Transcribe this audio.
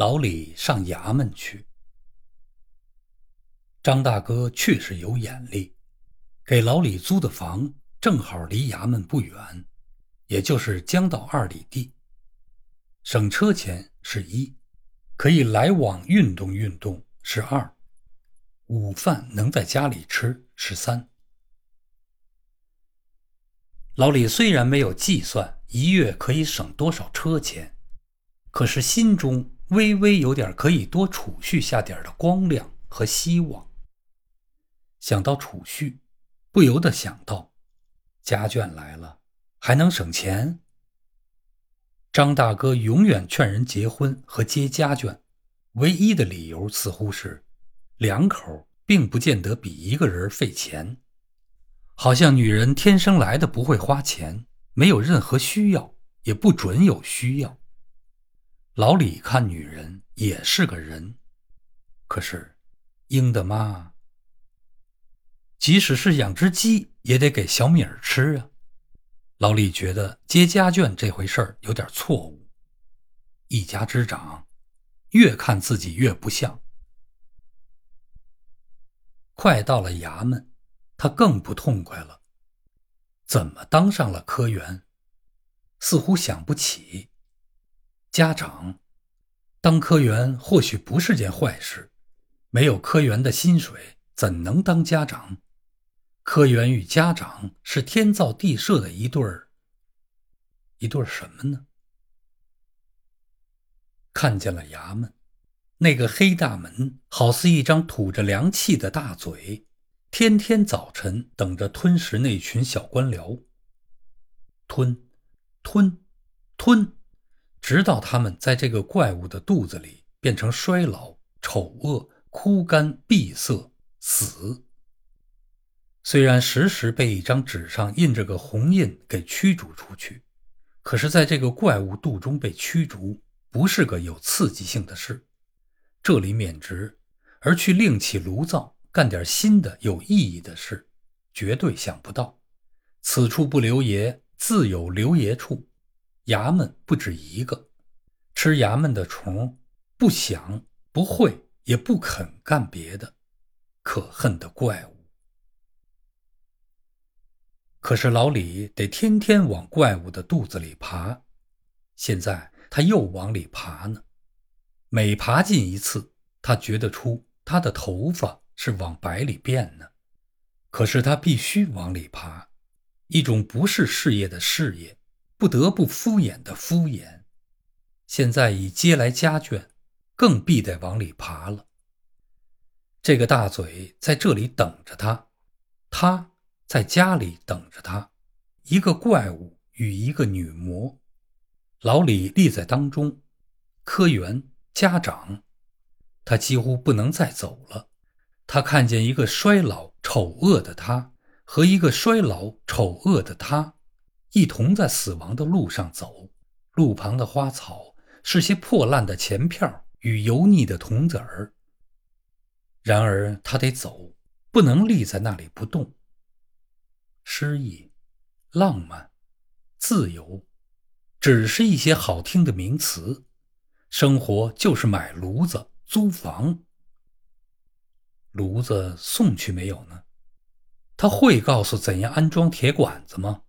老李上衙门去。张大哥确实有眼力，给老李租的房正好离衙门不远，也就是将到二里地，省车钱是一，可以来往运动运动是二，午饭能在家里吃是三。老李虽然没有计算一月可以省多少车钱，可是心中微微有点可以多储蓄下点的光亮和希望。想到储蓄，不由得想到，家眷来了还能省钱。张大哥永远劝人结婚和接家眷，唯一的理由似乎是，两口并不见得比一个人费钱。好像女人天生来的不会花钱，没有任何需要，也不准有需要。老李看女人也是个人，可是英的妈，即使是养只鸡，也得给小米儿吃啊。老李觉得接家眷这回事儿有点错误。一家之长，越看自己越不像。快到了衙门。他更不痛快了，怎么当上了科员？似乎想不起。家长当科员或许不是件坏事，没有科员的薪水，怎能当家长？科员与家长是天造地设的一对儿，一对儿什么呢？看见了衙门，那个黑大门好似一张吐着凉气的大嘴。天天早晨等着吞食那群小官僚，吞，吞，吞，直到他们在这个怪物的肚子里变成衰老、丑恶、枯干、闭塞、死。虽然时时被一张纸上印着个红印给驱逐出去，可是在这个怪物肚中被驱逐不是个有刺激性的事。这里免职，而去另起炉灶。干点新的有意义的事，绝对想不到。此处不留爷，自有留爷处。衙门不止一个，吃衙门的虫，不想、不会、也不肯干别的。可恨的怪物！可是老李得天天往怪物的肚子里爬，现在他又往里爬呢。每爬进一次，他觉得出他的头发。是往白里变呢，可是他必须往里爬，一种不是事业的事业，不得不敷衍的敷衍。现在已接来家眷，更必得往里爬了。这个大嘴在这里等着他，他在家里等着他，一个怪物与一个女魔，老李立在当中，科员家长，他几乎不能再走了。他看见一个衰老丑恶的他和一个衰老丑恶的他，一同在死亡的路上走。路旁的花草是些破烂的钱票与油腻的铜子儿。然而他得走，不能立在那里不动。诗意、浪漫、自由，只是一些好听的名词。生活就是买炉子、租房。炉子送去没有呢？他会告诉怎样安装铁管子吗？